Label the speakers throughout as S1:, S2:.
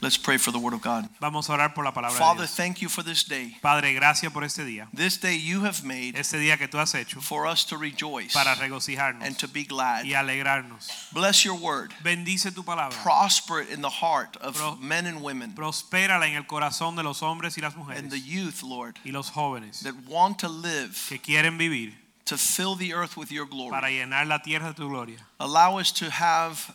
S1: Let's pray for the word of God.
S2: Vamos a orar por la palabra
S1: Father,
S2: de Dios.
S1: thank you for this day.
S2: Padre, gracias por este día.
S1: This day you have made
S2: Este día que tú has hecho
S1: for us to rejoice
S2: para regocijarnos
S1: and to be glad.
S2: y alegrarnos.
S1: Bless your word.
S2: Bendice tu palabra.
S1: Prosper it in the heart of
S2: Pro-
S1: men and women
S2: Prospérala en el corazón de los hombres y las mujeres.
S1: and the youth, Lord,
S2: y los jóvenes
S1: that want to live
S2: que quieren vivir
S1: to fill the earth with your glory.
S2: para llenar la tierra de tu gloria.
S1: Allow us to have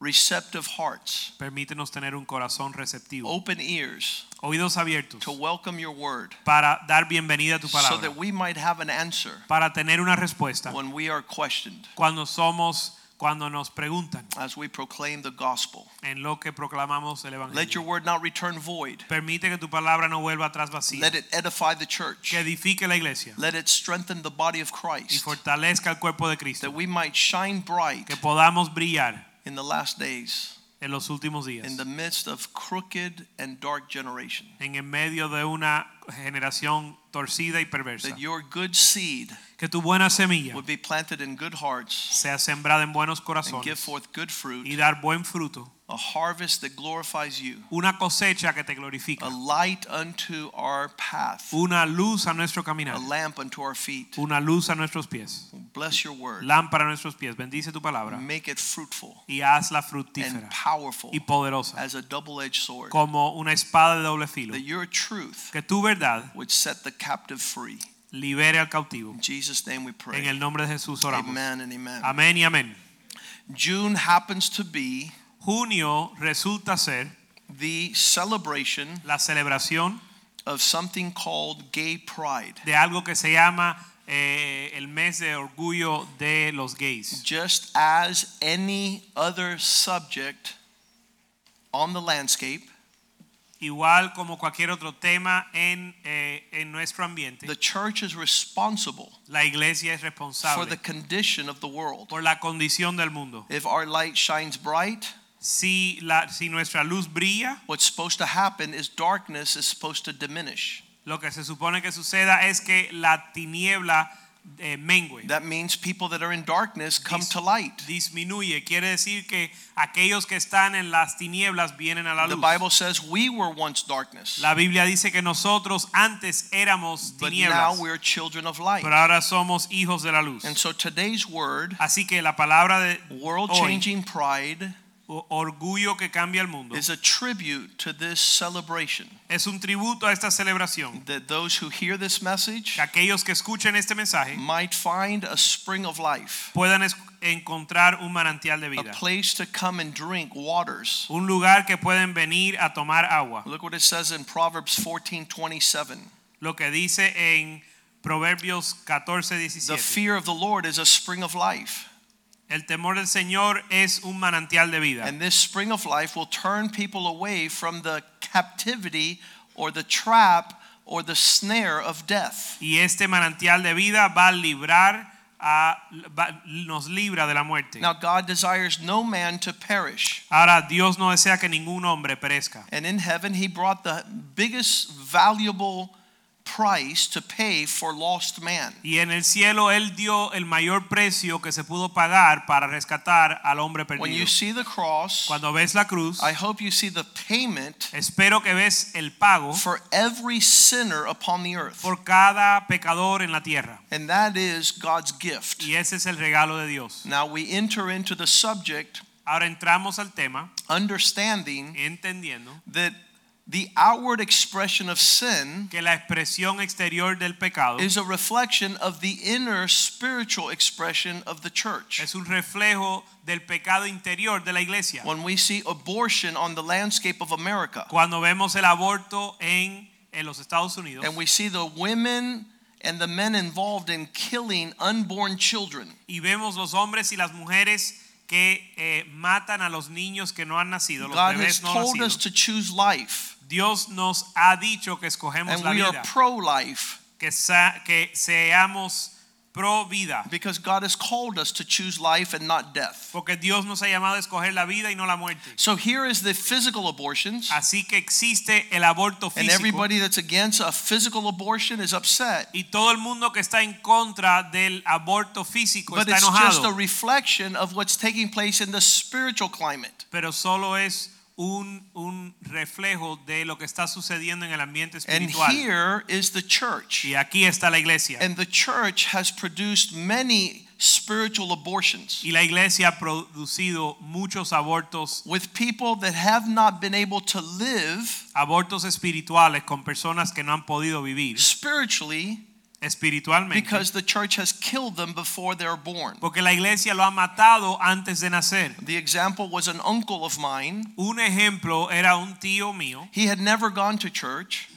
S1: receptive hearts,
S2: Permítenos tener un corazón receptivo,
S1: open ears
S2: oídos abiertos
S1: to welcome your word
S2: para dar bienvenida a tu palabra.
S1: so that we might have an answer
S2: para tener una respuesta
S1: when we are questioned
S2: cuando somos cuando nos preguntan
S1: as we proclaim the gospel.
S2: en lo que proclamamos el evangelio.
S1: Let your word not return void.
S2: Permite que tu palabra no vuelva atrás vacía,
S1: Let it edify the church.
S2: que edifique la iglesia
S1: Let it strengthen the body of Christ.
S2: y fortalezca el cuerpo de Cristo,
S1: that we might shine bright
S2: que podamos brillar
S1: in the last days
S2: en los últimos días,
S1: in the midst of crooked and dark generation.
S2: en el medio de una generación torcida y perversa.
S1: That your good seed
S2: Que tu buena semilla
S1: would be planted in good hearts
S2: sea sembrada en buenos
S1: and give forth good fruit,
S2: y dar buen fruto,
S1: a harvest that glorifies you,
S2: una cosecha que te glorifica.
S1: a light unto our path,
S2: una luz a nuestro
S1: camino.
S2: a
S1: lamp unto our feet.
S2: una luz a nuestros pies,
S1: Bless your word.
S2: lámpara a nuestros pies. Bendice tu palabra
S1: Make it fruitful
S2: y hazla fructífera.
S1: and powerful
S2: y poderosa,
S1: as a double-edged sword.
S2: como una espada de doble filo.
S1: That your truth
S2: Que tu verdad
S1: would set the captive free.
S2: libere al cautivo.
S1: In Jesus' name we pray.
S2: En el nombre de Jesús oramos.
S1: Amen and amen.
S2: Amén y amén.
S1: June happens to be
S2: Junio resulta ser
S1: the celebration
S2: la celebración
S1: of something called Gay Pride.
S2: de algo que se llama eh, el mes de orgullo de los gays.
S1: Just as any other subject on the landscape,
S2: Igual como cualquier otro tema en, eh, en nuestro ambiente,
S1: the church is responsible
S2: la iglesia es responsable for
S1: the condition of the world.
S2: por la condición del mundo.
S1: If our light shines bright,
S2: Si, la, si nuestra luz brilla,
S1: what's supposed to happen is darkness is supposed to diminish.
S2: lo que se supone que suceda es que la tiniebla eh, mengue.
S1: That means people that are in darkness come
S2: Dis-
S1: to light.
S2: disminuye. Quiere decir que aquellos que están en las tinieblas vienen a la
S1: The
S2: luz.
S1: Bible says we were once darkness,
S2: La Biblia dice que nosotros antes éramos
S1: but now
S2: tinieblas,
S1: we're children of light.
S2: pero ahora somos hijos de la luz.
S1: And so today's word,
S2: Así que la palabra de
S1: world
S2: hoy,
S1: changing pride,
S2: orgullo que cambia el mundo,
S1: is a tribute to this celebration.
S2: es un tributo a esta celebración.
S1: That those who hear this message
S2: aquellos que escuchen este mensaje
S1: might find a spring of life,
S2: puedan encontrar un manantial de vida.
S1: a place to come and drink waters.
S2: Un lugar que pueden venir a tomar agua.
S1: Look what it says in Proverbs 14 27.
S2: Lo que dice en Proverbios 14,
S1: The fear of the Lord is a spring of life.
S2: El temor del Señor es un manantial de vida.
S1: And this spring of life will turn people away from the captivity or the trap or the snare of death.
S2: Y este manantial de vida va a librar a, va- nos libra de la muerte.
S1: Now, God desires no man to perish.
S2: Ahora Dios no desea que ningún hombre perezca.
S1: And in heaven, He brought the biggest valuable price to pay for lost man.
S2: Y en el cielo él dio el mayor precio que se pudo pagar para rescatar al hombre perdido.
S1: When you see the cross,
S2: Cuando ves la cruz,
S1: I hope you see the payment
S2: espero que ves el pago
S1: for every sinner upon the earth.
S2: por cada pecador en la tierra.
S1: And that is God's gift.
S2: Y ese es el regalo de Dios.
S1: Now we enter into the subject
S2: Ahora entramos al tema
S1: understanding
S2: entendiendo
S1: that the outward expression of sin
S2: que la expresión exterior del pecado
S1: is a reflection of the inner spiritual expression of the church.
S2: es un reflejo del pecado interior de la iglesia.
S1: When we see abortion on the landscape of America,
S2: Cuando vemos el aborto en, en los Estados Unidos
S1: and we see the women and the men involved in killing unborn children,
S2: y vemos los hombres y las mujeres que eh, matan a los niños que no han nacido, los
S1: God has
S2: bebés no
S1: told us to choose life.
S2: Dios nos ha dicho que escogemos
S1: and
S2: la
S1: we are pro life
S2: que, sa- que seamos pro vida,
S1: because God has called us to choose life and not death.
S2: porque Dios nos ha llamado a escoger la vida y no la muerte.
S1: So here is the physical abortions.
S2: Así que existe el aborto físico.
S1: And everybody that's against a physical abortion is upset.
S2: y todo el mundo que está en contra del aborto físico
S1: But
S2: está
S1: it's just a reflection of what's taking place in the spiritual climate.
S2: pero solo es un, un reflejo de lo que está sucediendo en el ambiente
S1: And
S2: espiritual.
S1: here is the church.
S2: Y aquí está la iglesia.
S1: And the church has produced many spiritual abortions
S2: Y la iglesia ha producido muchos abortos,
S1: with people that have not been able to live
S2: abortos espirituales con personas que no han podido vivir
S1: spiritually
S2: espiritualmente.
S1: because the church has killed them before they're born.
S2: Porque la iglesia lo ha matado antes de nacer.
S1: The example was an uncle of mine.
S2: Un ejemplo era un tío mío.
S1: He had never gone to church,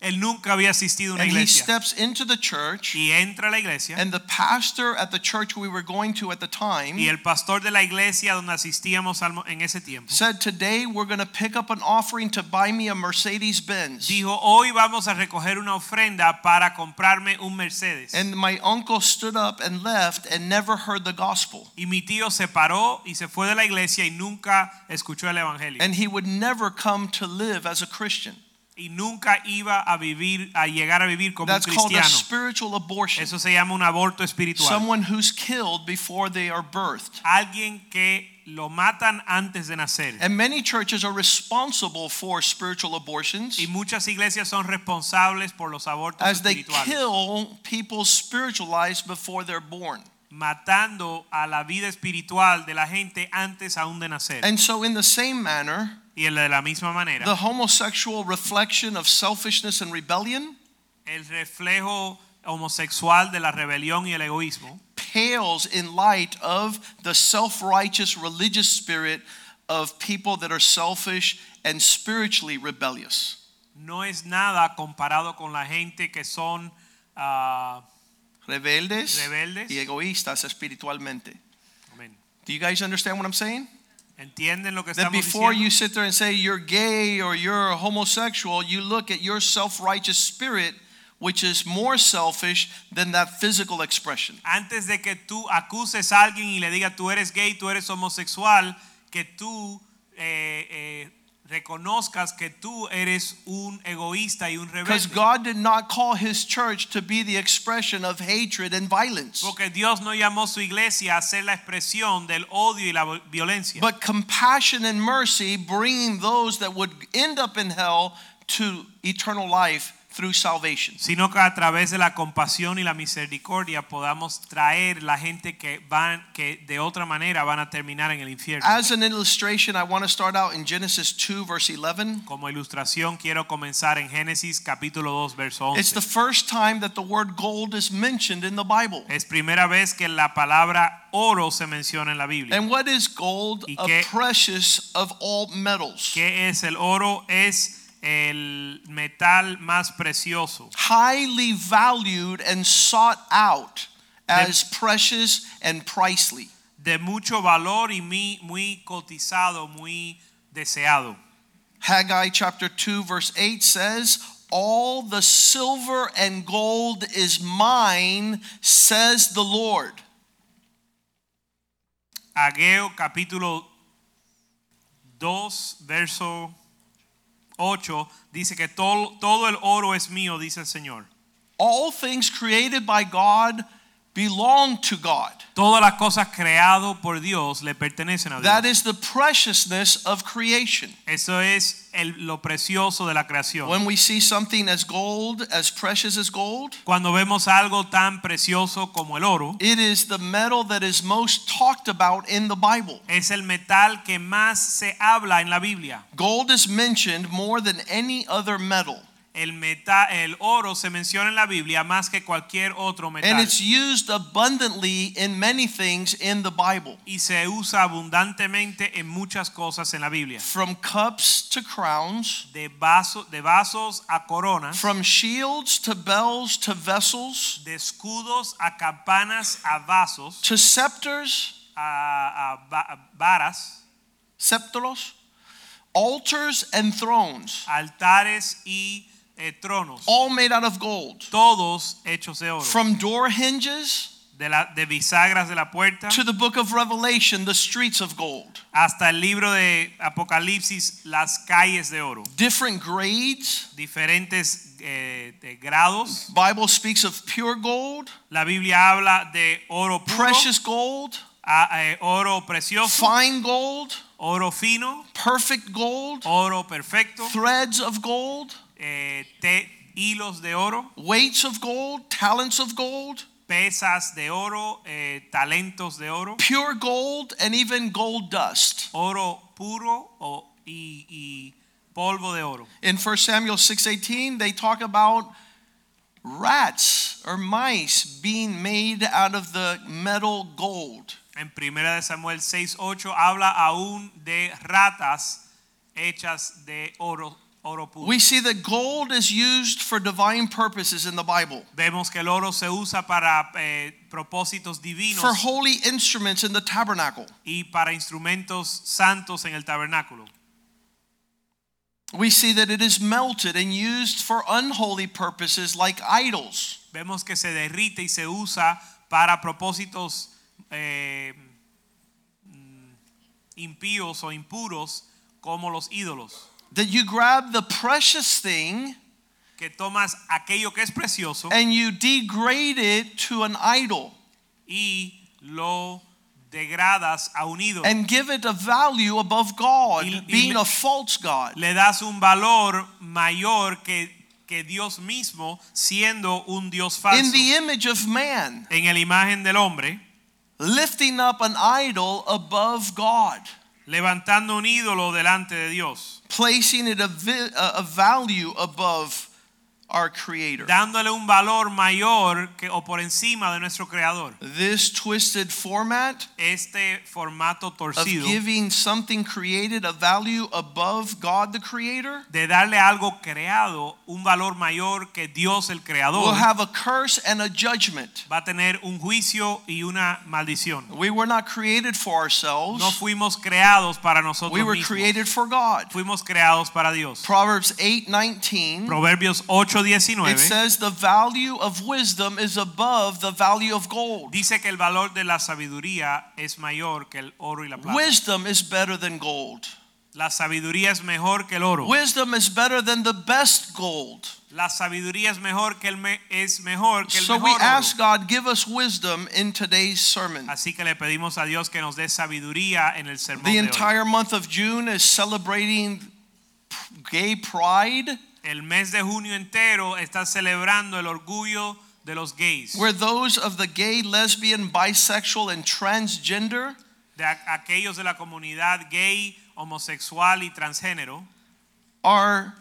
S2: Él nunca había asistido a una
S1: and he steps into the church,
S2: Y entra a la iglesia.
S1: and the pastor at the church we were going to at the time
S2: Y el pastor de la iglesia donde asistíamos en ese tiempo
S1: said, Today we're going to pick up an offering to buy me a Mercedes Benz.
S2: dijo, hoy vamos a recoger una ofrenda para comprarme un Mercedes.
S1: And my uncle stood up and left and never heard the gospel.
S2: Y mi tío se paró y se fue de la iglesia y nunca escuchó el evangelio.
S1: And he would never come to live as a Christian.
S2: Y nunca iba a vivir, a llegar a vivir como un
S1: That's called a
S2: cristiano.
S1: spiritual abortion.
S2: Eso se llama un aborto espiritual.
S1: Someone who's killed before they are birthed.
S2: Alguien que lo matan antes de nacer.
S1: And many churches are responsible for spiritual abortions
S2: Y muchas iglesias son responsables por los abortos
S1: as they
S2: espirituales,
S1: kill people's spiritual lives before they're born.
S2: Matando a la vida espiritual de la gente antes aún de nacer.
S1: And so, in the same manner,
S2: y de la misma manera,
S1: the homosexual reflection of selfishness and rebellion
S2: el reflejo homosexual de la rebelión y el egoísmo
S1: pales in light of the self righteous religious spirit of people that are selfish and spiritually rebellious.
S2: no es nada comparado con la gente que son ah,
S1: Rebeldes,
S2: Rebeldes.
S1: y egoístas espiritualmente.
S2: amén.
S1: Do you guys understand what I'm saying?
S2: ¿Entienden lo que
S1: That before
S2: diciendo?
S1: you sit there and say you're gay or you're homosexual, you look at your self righteous spirit, which is more selfish than that physical expression.
S2: Antes de que tú acuses a alguien y le digas tú eres gay, tú eres homosexual, que tú eh, eh, reconozcas que tú eres un egoísta y un
S1: Because
S2: rebelde.
S1: God did not call his church to be the expression of hatred and violence.
S2: Porque Dios no llamó su iglesia a ser la expresión del odio y la violencia.
S1: But compassion and mercy, bringing those that would end up in hell to eternal life through salvation.
S2: sino que a través de la compasión y la misericordia podamos traer la gente que van que de otra manera van a terminar en el infierno.
S1: As an illustration, I want to start out in Genesis 2, verse 11.
S2: Como ilustración quiero comenzar en Génesis capítulo 2 verso 11.
S1: It's the first time that the word gold is mentioned in the Bible.
S2: Es primera vez que la palabra oro se menciona en la Biblia.
S1: And what is gold?
S2: ¿Y
S1: A precious of all metals.
S2: ¿Qué es el oro? Es el metal más precioso,
S1: Highly valued and sought out as precious and pricely.
S2: de mucho valor y muy, muy cotizado, muy deseado.
S1: Haggai chapter 2 verse 8 says, "All the silver and gold is mine," says the Lord.
S2: Ageo capítulo 2, verso 8, dice que todo, todo el oro es mío, dice el Señor.
S1: All things created by God belong to God.
S2: Todas las cosas creadas por Dios le pertenecen a Dios.
S1: That is the preciousness of creation.
S2: Eso es el- lo precioso de la creación.
S1: When we see something as gold, as precious as gold,
S2: Cuando vemos algo tan precioso como el oro,
S1: it is the metal that is most talked about in the Bible.
S2: es el metal que más se habla en la Biblia.
S1: Gold is mentioned more than any other metal,
S2: El, meta- el oro se menciona en la Biblia más que cualquier otro
S1: and
S2: metal.
S1: it's used abundantly in many things in the Bible.
S2: Y se usa abundantemente en muchas cosas en la Biblia.
S1: From cups to crowns,
S2: De, vaso- de vasos a coronas,
S1: from shields to bells to vessels,
S2: de escudos a campanas a vasos,
S1: to scepters,
S2: a, a va- a varas.
S1: sceptros. altars and thrones,
S2: altares y tronos,
S1: all made out of gold.
S2: todos hechos de oro.
S1: From door hinges
S2: de, la, de bisagras de la puerta
S1: to the book of Revelation, the streets of gold.
S2: hasta el libro de Apocalipsis, las calles de oro.
S1: Different grades.
S2: Diferentes eh, grados.
S1: Bible speaks of pure gold,
S2: La Biblia habla de oro puro,
S1: precious gold,
S2: a- eh, oro precioso,
S1: fine gold,
S2: oro fino,
S1: perfect gold,
S2: oro perfecto,
S1: threads of gold,
S2: eh, te- hilos de oro,
S1: weights of gold, talents of gold,
S2: pesas de oro, eh, talentos de oro,
S1: pure gold, and even gold dust.
S2: oro puro o- y, y polvo de oro.
S1: In 1 Samuel 6:18, they talk about rats or mice being made out of the metal gold.
S2: En primera de Samuel 6:8 habla aún de ratas hechas de oro, oro puro.
S1: We see that gold is used for divine purposes in the Bible.
S2: Vemos que el oro se usa para eh, propósitos divinos
S1: For holy instruments in the tabernacle.
S2: y para instrumentos santos en el tabernáculo.
S1: We see that it is melted and used for unholy purposes like idols.
S2: Vemos que se derrite y se usa para propósitos eh, mm, impíos o impuros como los ídolos.
S1: That you grab the precious thing
S2: Que tomas aquello que es precioso
S1: and you degrade it to an idol
S2: y lo degradas a un ídolo.
S1: and give it a value above God,
S2: Y-
S1: being a false God.
S2: le das un valor mayor que, que Dios mismo siendo un Dios falso.
S1: In the image of man,
S2: en la imagen del hombre,
S1: lifting up an idol above God,
S2: levantando un ídolo delante de Dios,
S1: placing it a, vi- a value above our Creator.
S2: dándole un valor mayor que o por encima de nuestro creador.
S1: This twisted format
S2: Este formato torcido of
S1: giving something created a value above God the Creator
S2: de darle algo creado un valor mayor que Dios el creador.
S1: Will have a curse and a judgment.
S2: va a tener un juicio y una maldición.
S1: We were not created for ourselves,
S2: No fuimos creados para nosotros
S1: we were
S2: mismos.
S1: created for God.
S2: Fuimos creados para Dios.
S1: Proverbs 8:19
S2: Proverbios 8:19
S1: it says the value of wisdom is above the value of gold.
S2: dice que el valor de la sabiduría es mayor que el oro y la plata.
S1: Wisdom is better than gold.
S2: La sabiduría es mejor que el oro.
S1: Wisdom is better than the best gold.
S2: La sabiduría es mejor que el me- es mejor que el
S1: So we ask
S2: oro.
S1: God, give us wisdom in today's sermon.
S2: Así que le pedimos a Dios que nos dé sabiduría en el sermón
S1: The
S2: de hoy.
S1: entire month of June is celebrating gay pride,
S2: El mes de junio entero está celebrando el orgullo de los gays,
S1: where those of the gay, lesbian, bisexual, and transgender
S2: de aquellos de la comunidad gay, homosexual y transgénero
S1: are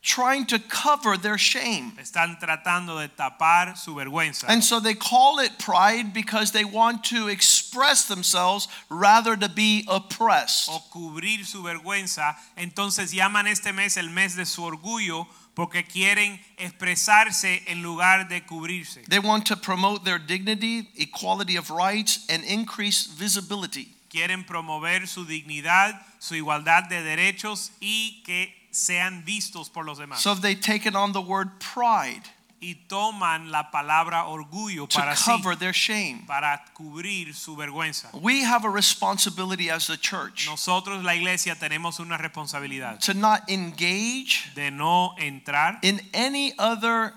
S1: trying to cover their shame.
S2: están tratando de tapar su vergüenza.
S1: And so they call it pride because they want to express themselves rather to be oppressed.
S2: o cubrir su vergüenza, entonces llaman este mes el mes de su orgullo porque quieren expresarse en lugar de cubrirse.
S1: They want to promote their dignity, equality of rights, and increase visibility.
S2: Quieren promover su dignidad, su igualdad de derechos y que sean vistos por los demás.
S1: So they've taken on the word pride
S2: y toman la palabra orgullo
S1: to
S2: para sí,
S1: cover their shame.
S2: para cubrir su vergüenza.
S1: We have a responsibility as the church
S2: Nosotros la iglesia tenemos una responsabilidad
S1: to not engage
S2: de no entrar
S1: in any other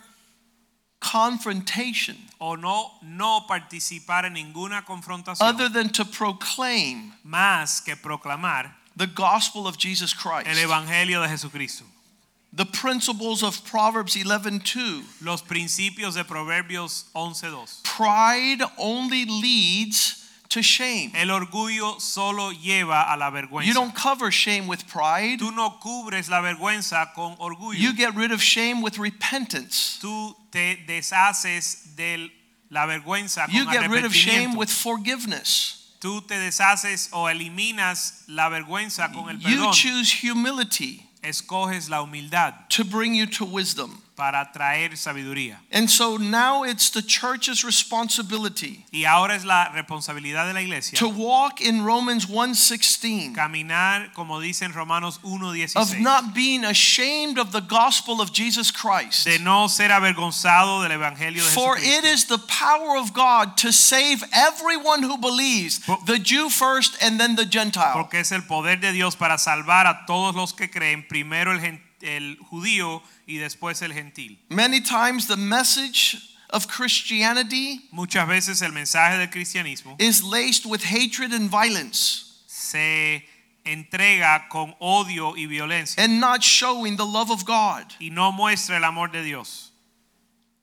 S1: confrontation
S2: o no no participar en ninguna confrontación
S1: other than to proclaim
S2: más que proclamar
S1: the gospel of Jesus Christ.
S2: el evangelio de Jesucristo.
S1: The principles of Proverbs 11:2.
S2: Los principios de Proverbios 11:2.
S1: Pride only leads to shame.
S2: El orgullo solo lleva a la vergüenza.
S1: You don't cover shame with pride.
S2: Tú no cubres la vergüenza con orgullo.
S1: You get rid of shame with repentance.
S2: Tú te deshaces de la vergüenza con
S1: You get rid of shame with forgiveness.
S2: Tú te deshaces o eliminas la vergüenza con el perdón.
S1: You choose humility
S2: Escoges la humildad
S1: to bring you to wisdom.
S2: Para traer sabiduría.
S1: And so now it's the church's responsibility
S2: Y ahora es la responsabilidad de la iglesia
S1: to walk in Romans 1:16
S2: caminar como dice en Romanos
S1: of not being ashamed of the gospel of Jesus Christ.
S2: de no ser avergonzado del evangelio de
S1: For it
S2: Jesucristo.
S1: is the power of God to save everyone who believes,
S2: Por-
S1: the Jew first and then the Gentile.
S2: Porque es el poder de Dios para salvar a todos los que creen, primero el, el judío y después el gentil.
S1: Many times the message of Christianity
S2: Muchas veces el mensaje del cristianismo
S1: is laced with hatred and violence
S2: se entrega con odio y violencia
S1: and not showing the love of God.
S2: y no muestra el amor de Dios.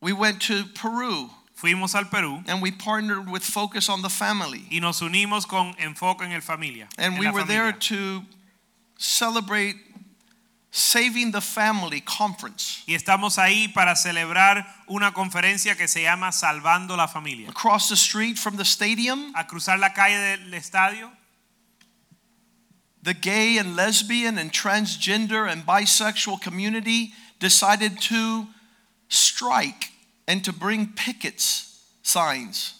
S1: We went to Peru
S2: Fuimos al Perú
S1: and we partnered with Focus on the Family.
S2: y nos unimos con enfoque en el familia.
S1: And we were there to celebrate Saving the Family Conference.
S2: Y estamos ahí para celebrar una conferencia que se llama Salvando la Familia.
S1: Across the street from the stadium,
S2: A cruzar la calle del estadio,
S1: the gay and lesbian and transgender and bisexual community decided to strike and to bring pickets signs.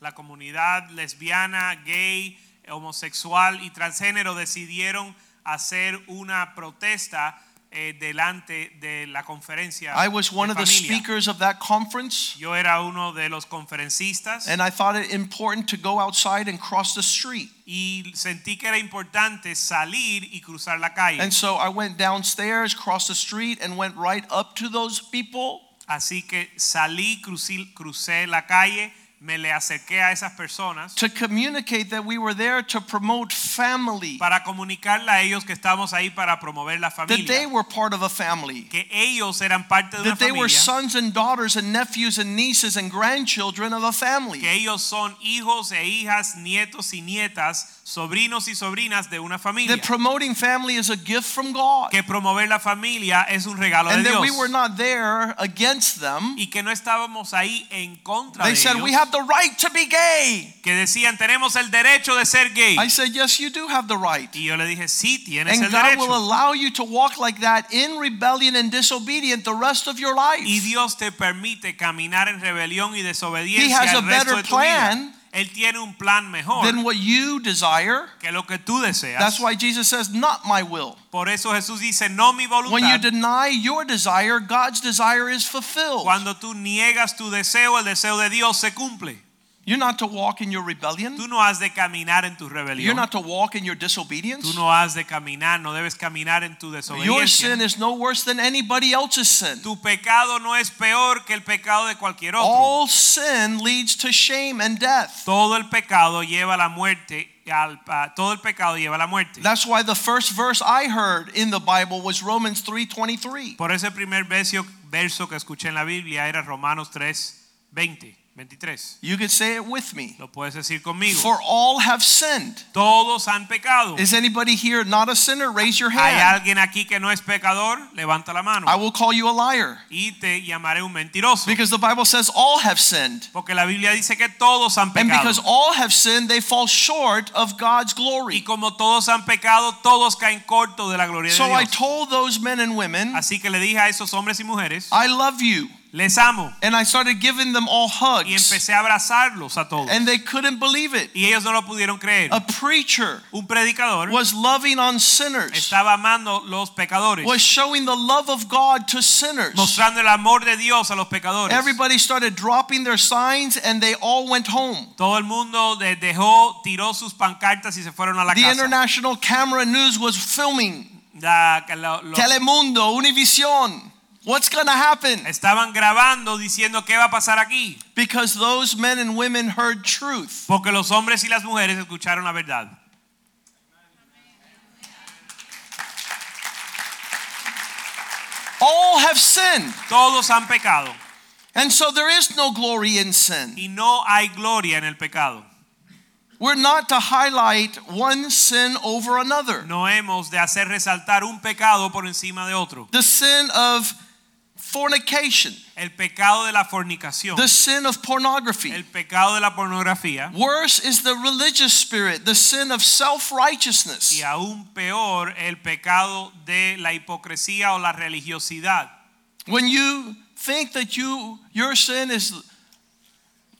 S2: la comunidad lesbiana, gay, homosexual y transgénero decidieron hacer una protesta eh, delante de la conferencia.
S1: I was one of the speakers of that conference,
S2: Yo era uno de los conferencistas
S1: and I thought it important to go outside and cross the street.
S2: y sentí que era importante salir y cruzar la calle.
S1: And so I went downstairs, crossed the street, and went right up to those people.
S2: Así que salí, crucí, crucé la calle, me le acerqué a esas personas
S1: to communicate that we were there to promote family,
S2: para comunicarle a ellos que estamos ahí para promover la familia.
S1: that they were part of a family,
S2: que ellos eran parte de una
S1: that they were sons and daughters and nephews and nieces and grandchildren of a family.
S2: que ellos son hijos e hijas, nietos y nietas, sobrinos y sobrinas de una familia,
S1: That promoting family is a gift from God,
S2: que promover la familia es un regalo de Dios.
S1: and that we were not there against them.
S2: y que no estábamos ahí en contra
S1: They
S2: de
S1: said,
S2: ellos,
S1: We have the right to be gay.
S2: que decían tenemos el derecho de ser gay.
S1: I said, Yes, you do have the right.
S2: Y yo le dije, sí, tienes
S1: And
S2: el
S1: God will allow you to walk like that in rebellion and disobedient the rest of your life.
S2: Y Dios te permite caminar en rebelión y
S1: He
S2: desobediencia
S1: has a
S2: el resto
S1: better
S2: de tu vida. Él tiene un plan mejor
S1: than what you desire.
S2: que lo que tú deseas.
S1: That's why Jesus says, Not my will.
S2: Por eso Jesús dice, no mi
S1: When you deny your desire, God's desire is fulfilled.
S2: Cuando tú niegas tu deseo, el deseo de Dios se cumple.
S1: You're not to walk in your rebellion.
S2: Tú no has de caminar en tu
S1: You're not to walk in your disobedience.
S2: Tú no has de caminar, no debes caminar en tu
S1: Your sin is no worse than anybody else's sin.
S2: Tu pecado no es peor que el pecado de cualquier otro.
S1: All sin leads to shame and death.
S2: Todo el pecado lleva a la muerte. al- a- todo el pecado lleva la muerte.
S1: That's why the first verse I heard in the Bible was Romans 3:23.
S2: Por ese primer verso, verso que escuché en la Biblia era Romanos 3, 20, 23.
S1: You could say it with me.
S2: Lo puedes decir conmigo.
S1: For all have sinned.
S2: Todos han pecado.
S1: Is anybody here not a sinner? Raise your hand.
S2: ¿Hay alguien aquí que no es pecador? Levanta la mano.
S1: I will call you a liar
S2: Y te llamaré un mentiroso.
S1: because the Bible says all have sinned.
S2: Porque la Biblia dice que todos han pecado.
S1: And because all have sinned, they fall short of God's glory.
S2: Y como todos han pecado, todos caen corto de la gloria
S1: So
S2: de
S1: I told those men and women,
S2: Así que le dije a esos hombres y mujeres,
S1: I love you.
S2: Les amo.
S1: And I started giving them all hugs.
S2: Y empecé a abrazarlos a todos.
S1: And they couldn't believe it.
S2: Y ellos no lo pudieron creer.
S1: A preacher
S2: Un predicador
S1: was loving on sinners,
S2: estaba amando los pecadores.
S1: was showing the love of God to sinners.
S2: mostrando el amor de Dios a los pecadores.
S1: Everybody started dropping their signs and they all went home.
S2: Todo el mundo de- dejó, tiró sus pancartas y se fueron a la
S1: The
S2: casa.
S1: International Camera News was filming.
S2: La- lo- los-
S1: Telemundo, Univision. What's going to happen?
S2: estaban grabando diciendo qué va a pasar aquí.
S1: Because those men and women heard truth.
S2: Porque los hombres y las mujeres escucharon la verdad.
S1: All have sinned.
S2: Todos han pecado
S1: And so there is no glory in sin.
S2: y no hay gloria en el pecado.
S1: We're not to highlight one sin over another.
S2: No hemos de hacer resaltar un pecado por encima de otro.
S1: The sin of fornication,
S2: El pecado de la fornicación,
S1: the sin of pornography.
S2: el pecado de la pornografía
S1: Worse is the religious spirit, the sin of self righteousness.
S2: y aún peor el pecado de la hipocresía o la religiosidad.
S1: When you think that you your sin is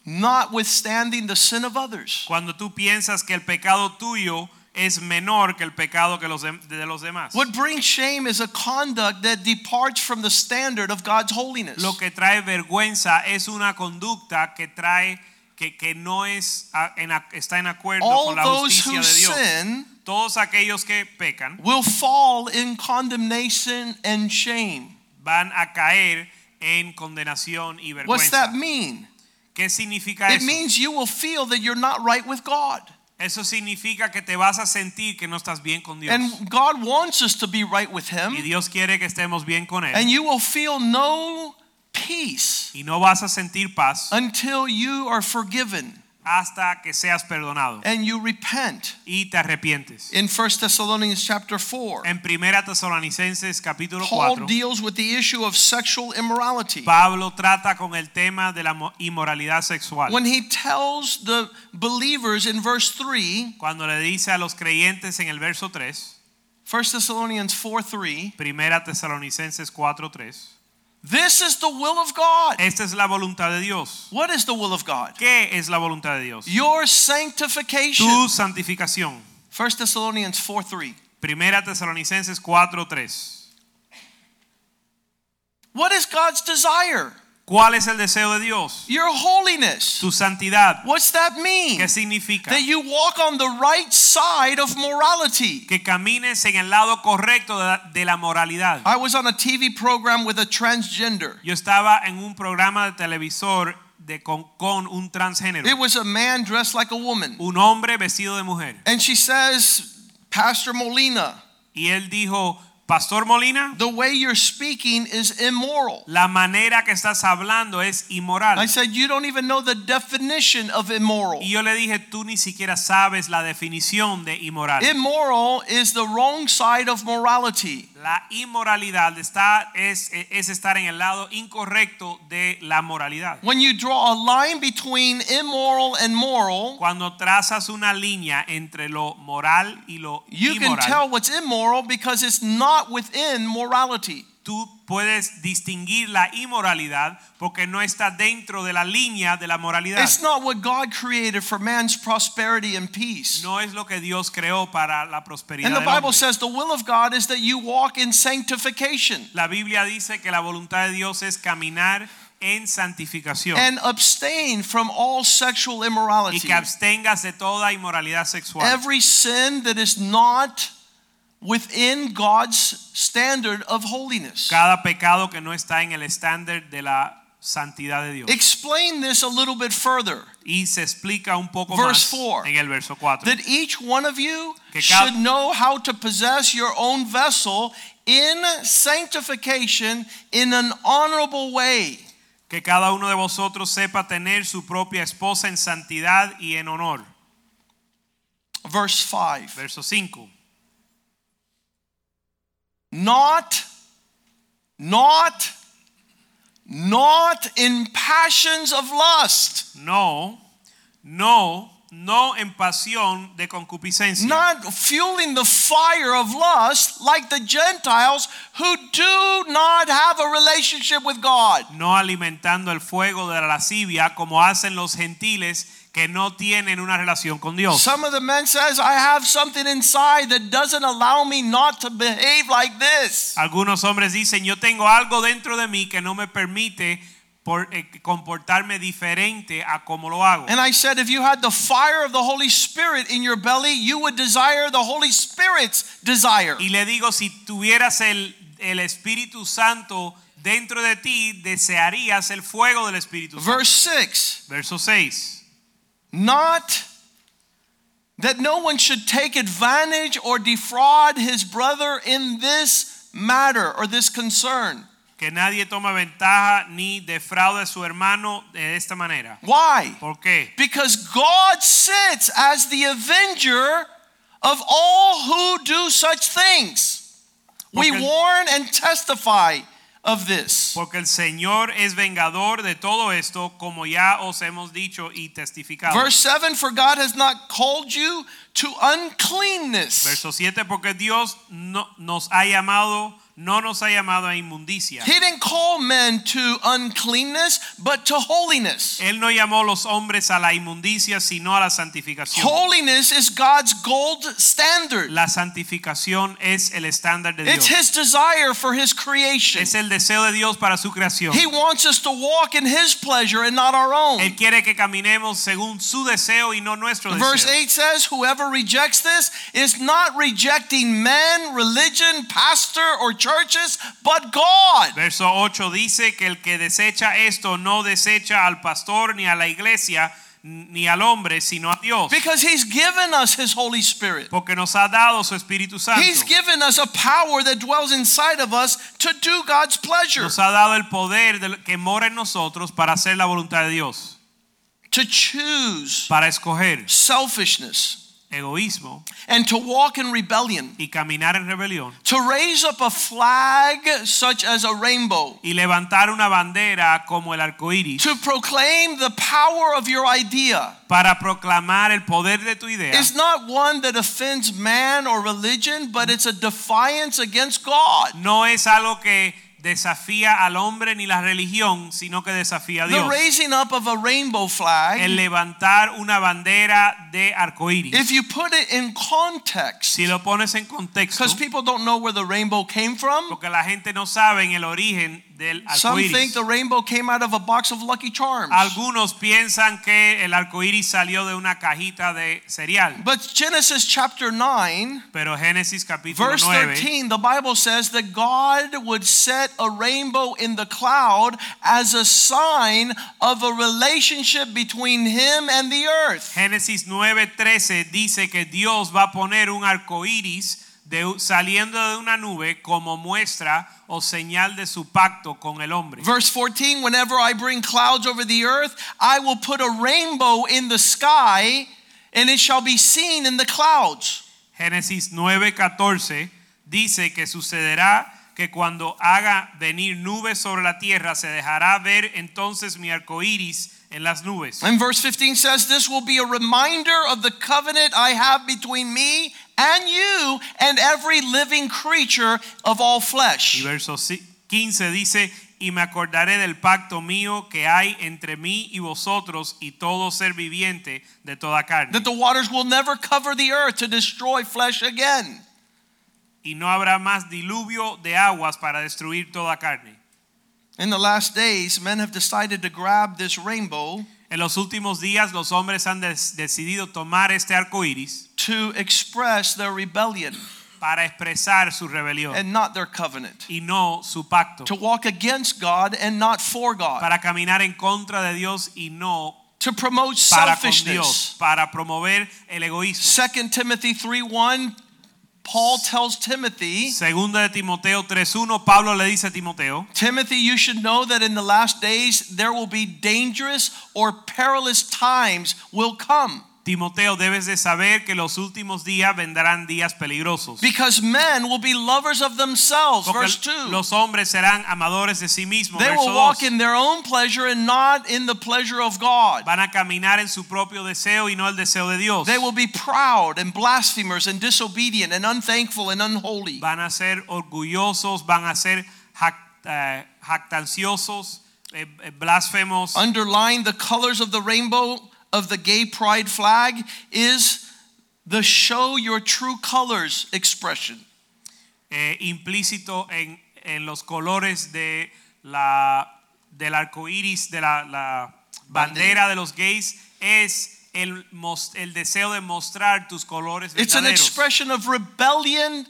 S1: notwithstanding the sin of others.
S2: Cuando tú piensas que el pecado tuyo es menor que el pecado que los de, los demás.
S1: What brings shame is a conduct that departs from the standard of God's holiness.
S2: Lo que trae vergüenza es una conducta que trae que, que no es en está en acuerdo
S1: All
S2: con la justicia
S1: who
S2: de Dios.
S1: sin
S2: Todos aquellos que pecan
S1: will fall in condemnation and shame.
S2: van a caer en condenación y vergüenza.
S1: What's that mean?
S2: ¿Qué significa
S1: It
S2: eso?
S1: means you will feel that you're not right with God.
S2: Eso significa que te vas a sentir que no estás bien con Dios.
S1: And God wants us to be right with
S2: y
S1: Him.
S2: Dios quiere que estemos bien con él.
S1: And you will feel no peace
S2: y no vas a sentir paz
S1: until you are forgiven
S2: hasta que seas perdonado
S1: and you repent.
S2: y te arrepientes.
S1: In 1 Thessalonians chapter 4,
S2: En Primera Tesalonicenses capítulo
S1: Paul
S2: 4,
S1: deals with the issue of sexual immorality.
S2: Pablo trata con el tema de la inmoralidad sexual.
S1: When he tells the believers in verse 3,
S2: Cuando le dice a los creyentes en el verso 3,
S1: 1 Thessalonians 4 3,
S2: Primera Tesalonicenses 4:3,
S1: this is the will of God.
S2: esta es la voluntad de Dios.
S1: What is the will of God?
S2: ¿Qué es la voluntad de Dios?
S1: Your sanctification.
S2: Tu santificación.
S1: 1 Thessalonians 4 3.
S2: Primera Tesalonicenses 4:3.
S1: What is God's desire?
S2: ¿Cuál es el deseo de Dios?
S1: Your holiness.
S2: Tu santidad.
S1: What's that mean?
S2: ¿Qué significa?
S1: That you walk on the right side of morality.
S2: Que camines en el lado correcto de la, moralidad.
S1: I was on a TV program with a transgender.
S2: Yo estaba en un programa de televisor de, con, con un transgénero.
S1: It was a man dressed like a woman.
S2: Un hombre vestido de mujer.
S1: And she says, Pastor Molina,
S2: Y él dijo, Pastor Molina,
S1: the way you're speaking is immoral.
S2: la manera que estás hablando es inmoral.
S1: I said, You don't even know the definition of immoral.
S2: Y yo le dije, tú ni siquiera sabes la definición de inmoral.
S1: Immoral is the wrong side of morality.
S2: La inmoralidad está, es, es estar en el lado incorrecto de la moralidad.
S1: When you draw a line between immoral and moral,
S2: Cuando trazas una línea entre lo moral y lo
S1: you can
S2: inmoral,
S1: tell what's immoral because it's not within morality.
S2: Tú puedes distinguir la inmoralidad porque no está dentro de la línea de la moralidad.
S1: It's not what God created for man's prosperity and peace.
S2: No es lo que Dios creó para la prosperidad
S1: And the Bible says the will of God is that you walk in sanctification
S2: La Biblia dice que la voluntad de Dios es caminar en santificación
S1: and abstain from all sexual immorality.
S2: y que abstengas de toda inmoralidad sexual.
S1: Every sin that is not within God's standard of holiness.
S2: Cada pecado que no está en el estándar de la santidad de Dios.
S1: Explain this a little bit further.
S2: Y se explica un poco
S1: Verse
S2: más
S1: four.
S2: en el verso 4.
S1: That each one of you should know how to possess your own vessel in sanctification in an honorable way.
S2: Que cada uno de vosotros sepa tener su propia esposa en santidad y en honor.
S1: Verse 5.
S2: Verso 5.
S1: Not, not, not in passions of lust,
S2: No, no, no en pasión de concupiscencia.
S1: not fueling the fire of lust like the Gentiles who do not have a relationship with God.
S2: no alimentando el fuego de la lascivia como hacen los gentiles que no tienen una relación con Dios.
S1: Some of the men says, I have something inside that doesn't allow me not to behave like this.
S2: Algunos hombres dicen, yo tengo algo dentro de mí que no me permite por, eh, comportarme diferente a como lo hago.
S1: And I said, if you had the fire of the Holy Spirit in your belly, you would desire the Holy Spirit's desire.
S2: Y le digo, si tuvieras el, el Espíritu Santo dentro de ti, desearías el fuego del Espíritu Santo.
S1: Verse 6
S2: Verso 6.
S1: Not that no one should take advantage or defraud his brother in this matter or this concern.
S2: Que nadie toma ventaja ni defraude a su hermano de esta manera.
S1: Why?
S2: ¿Por qué?
S1: Because God sits as the avenger of all who do such things. We warn and testify of this.
S2: Porque el Señor es vengador de todo esto, como ya os hemos dicho y testificado.
S1: Verse 7 For God has not called you to uncleanness,
S2: Verso 7, porque Dios no- nos ha llamado no nos ha llamado a inmundicia.
S1: He didn't call men to uncleanness, but to holiness.
S2: Él no llamó los hombres a la inmundicia, sino a la santificación.
S1: Holiness is God's gold standard.
S2: La santificación es el estándar de
S1: It's
S2: Dios.
S1: his desire for his creation.
S2: Es el deseo de Dios para su creación.
S1: He wants us to walk in his pleasure and not our own.
S2: Él quiere que caminemos según su deseo y no nuestro
S1: Verse
S2: deseo.
S1: 8 says, Whoever rejects this is not rejecting men, religion, pastor, or churches, but God.
S2: Verso 8 dice que el que desecha esto no desecha al pastor ni a la iglesia ni al hombre, sino a Dios.
S1: Because he's given us his Holy Spirit.
S2: Porque nos ha dado su Espíritu Santo.
S1: He's given us a power that dwells inside of us to do God's pleasure,
S2: Nos ha dado el poder que mora en nosotros para hacer la voluntad de Dios.
S1: to choose
S2: Para escoger
S1: selfishness
S2: egoísmo
S1: and to walk in rebellion,
S2: y caminar en rebelión.
S1: to raise up a flag such as a rainbow,
S2: Y levantar una bandera como el arco iris
S1: to proclaim the power of your idea.
S2: para proclamar el poder de tu idea.
S1: It's not one that offends man or religion, but it's a defiance against God.
S2: No es algo que desafía al hombre ni la religión, sino que desafía a
S1: The
S2: Dios.
S1: raising up of a rainbow flag,
S2: El levantar una bandera de arco iris.
S1: if you put it in context,
S2: Si lo pones en contexto,
S1: because people don't know where the rainbow came from.
S2: porque la gente no sabe en el origen del
S1: Some think the rainbow came out of a box of Lucky Charms.
S2: Algunos piensan que el arco iris salió de una cajita de cereal.
S1: But Genesis chapter 9,
S2: Pero Génesis capítulo
S1: verse
S2: 9,
S1: 13, the Bible says that God would set a rainbow in the cloud as a sign of a relationship between him and the earth.
S2: Génesis 9:13 dice que Dios va a poner un arco iris de, saliendo de una nube como muestra o señal de su pacto con el hombre.
S1: Verse 14, whenever I bring clouds over the earth, I will put a rainbow in the sky, and it shall be seen in the clouds.
S2: Génesis 9:14 dice que sucederá que cuando haga venir nubes sobre la tierra se dejará ver entonces mi arco iris en las nubes.
S1: And verse 15 says, This will be a reminder of the covenant I have between me and you and every living creature of all
S2: Y
S1: flesh.
S2: verso si- 15 dice, y me acordaré del pacto mío que hay entre mí y vosotros y todo ser viviente de toda carne.
S1: That the waters will never cover the earth to destroy flesh again.
S2: Y no habrá más diluvio de aguas para destruir toda carne.
S1: In the last days, men have decided to grab this rainbow
S2: En los últimos días los hombres han decidido tomar este arco iris
S1: to express their rebellion
S2: para expresar su rebelión
S1: and not their covenant,
S2: y no su pacto.
S1: to walk against God and not for God,
S2: Para caminar en contra de Dios y no
S1: to promote
S2: para con
S1: selfishness.
S2: Dios. Para promover el egoísmo.
S1: 2 Timothy 3 1, Paul tells Timothy,
S2: Segunda de Timoteo 3.1, Pablo le dice a Timoteo,
S1: Timothy, you should know that in the last days there will be dangerous or perilous times will come.
S2: Timoteo, debes de saber que los últimos días vendrán días peligrosos.
S1: Because men will be lovers of themselves.
S2: Porque
S1: Verse 2.
S2: los hombres serán amadores de sí mismos.
S1: They
S2: Verso
S1: will walk
S2: 2.
S1: in their own pleasure and not in the pleasure of God.
S2: Van a caminar en su propio deseo y no el deseo de Dios.
S1: They will be proud and blasphemers and disobedient and unthankful and unholy.
S2: Van a ser orgullosos, van a ser eh, jactanciosos, eh, eh, blasfemos.
S1: Underlying the colors of the rainbow of the gay pride flag is the show your true colors expression.
S2: eh, implícito en, en los colores de la, del arco iris, de la, la bandera de los gays, es el, el deseo de mostrar tus colores
S1: It's an expression of rebellion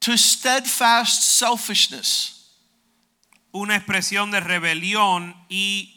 S1: to steadfast selfishness.
S2: Una expresión de rebelión y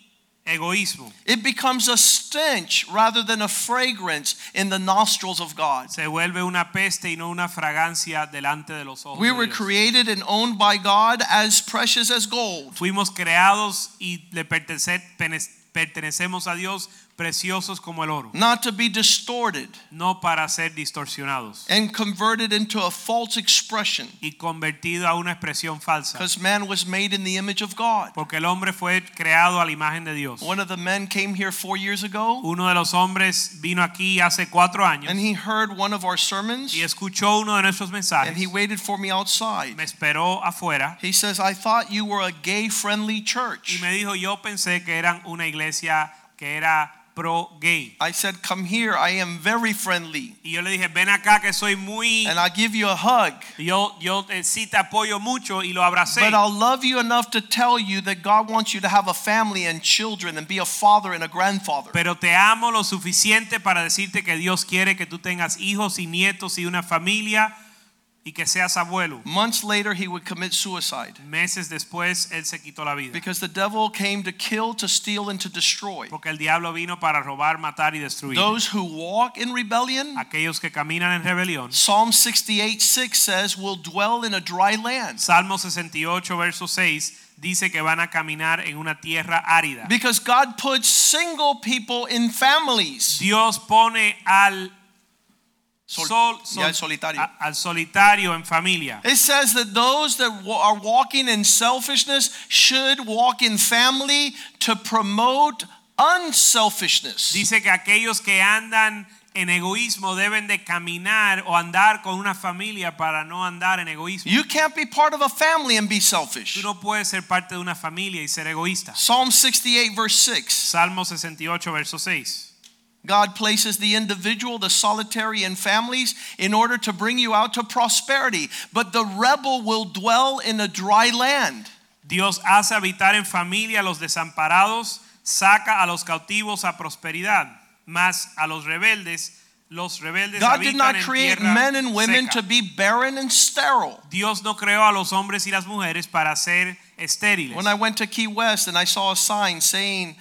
S2: egoísmo.
S1: It becomes a stench rather than a fragrance in the nostrils of God.
S2: Se vuelve una peste y no una fragancia delante de los ojos.
S1: We were created and owned by God as precious as gold.
S2: Fuimos creados y le pertenecemos a Dios preciosos como el oro,
S1: not to be distorted
S2: no para ser distorsionados
S1: and converted into a false expression.
S2: y convertido a una expresión falsa.
S1: Because man was made in the image of God.
S2: Porque el hombre fue creado a la imagen de Dios.
S1: One of the men came here four years ago
S2: Uno de los hombres vino aquí hace cuatro años
S1: and he heard one of our sermons
S2: y escuchó uno de nuestros mensajes.
S1: and he waited for me outside.
S2: Me esperó afuera
S1: He says, I thought you were a gay friendly
S2: y
S1: church.
S2: me dijo, yo pensé que eran una iglesia que era pro gay.
S1: I said, Come here, I am very friendly.
S2: Y yo le dije, ven acá que soy muy...
S1: And I'll give you a hug.
S2: Yo, yo sí te apoyo mucho y lo abracé.
S1: But I'll love you enough to tell you that God wants you to have a family and children and be a father and a grandfather.
S2: Pero te amo lo suficiente para decirte que Dios quiere que tú tengas hijos y nietos y una familia y que seas abuelo.
S1: Months later, he would commit suicide
S2: Meses después él se quitó la vida.
S1: because the devil came to kill, to steal, and to destroy.
S2: Porque el diablo vino para robar, matar y destruir.
S1: Those who walk in rebellion,
S2: Aquellos que caminan en rebelión.
S1: Psalm 68 6 says, will dwell in a dry land.
S2: Salmo 68 verso 6 dice que van a caminar en una tierra árida.
S1: Because God puts single people in families.
S2: Dios pone al
S1: Sol-
S2: sol,
S1: el solitario.
S2: a- al solitario en familia.
S1: It says that those that are walking in selfishness should walk in family to promote unselfishness.
S2: Dice que aquellos que andan en egoísmo deben de caminar o andar con una familia para no andar en egoísmo.
S1: You can't be part of a family and be
S2: Tú
S1: selfish.
S2: no puedes ser parte de una familia y ser egoísta.
S1: Psalm 68, verse 6.
S2: Salmo 68 verso 6.
S1: God places the individual, the solitary, in families in order to bring you out to prosperity. But the rebel will dwell in a dry land.
S2: Dios hace habitar en familia a los desamparados, saca a los cautivos a prosperidad, mas a los rebeldes, los rebeldes
S1: God did not create men and women
S2: seca.
S1: to be barren and sterile.
S2: Dios no creó a los hombres y las mujeres para ser estériles.
S1: When I went to Key West and I saw a sign saying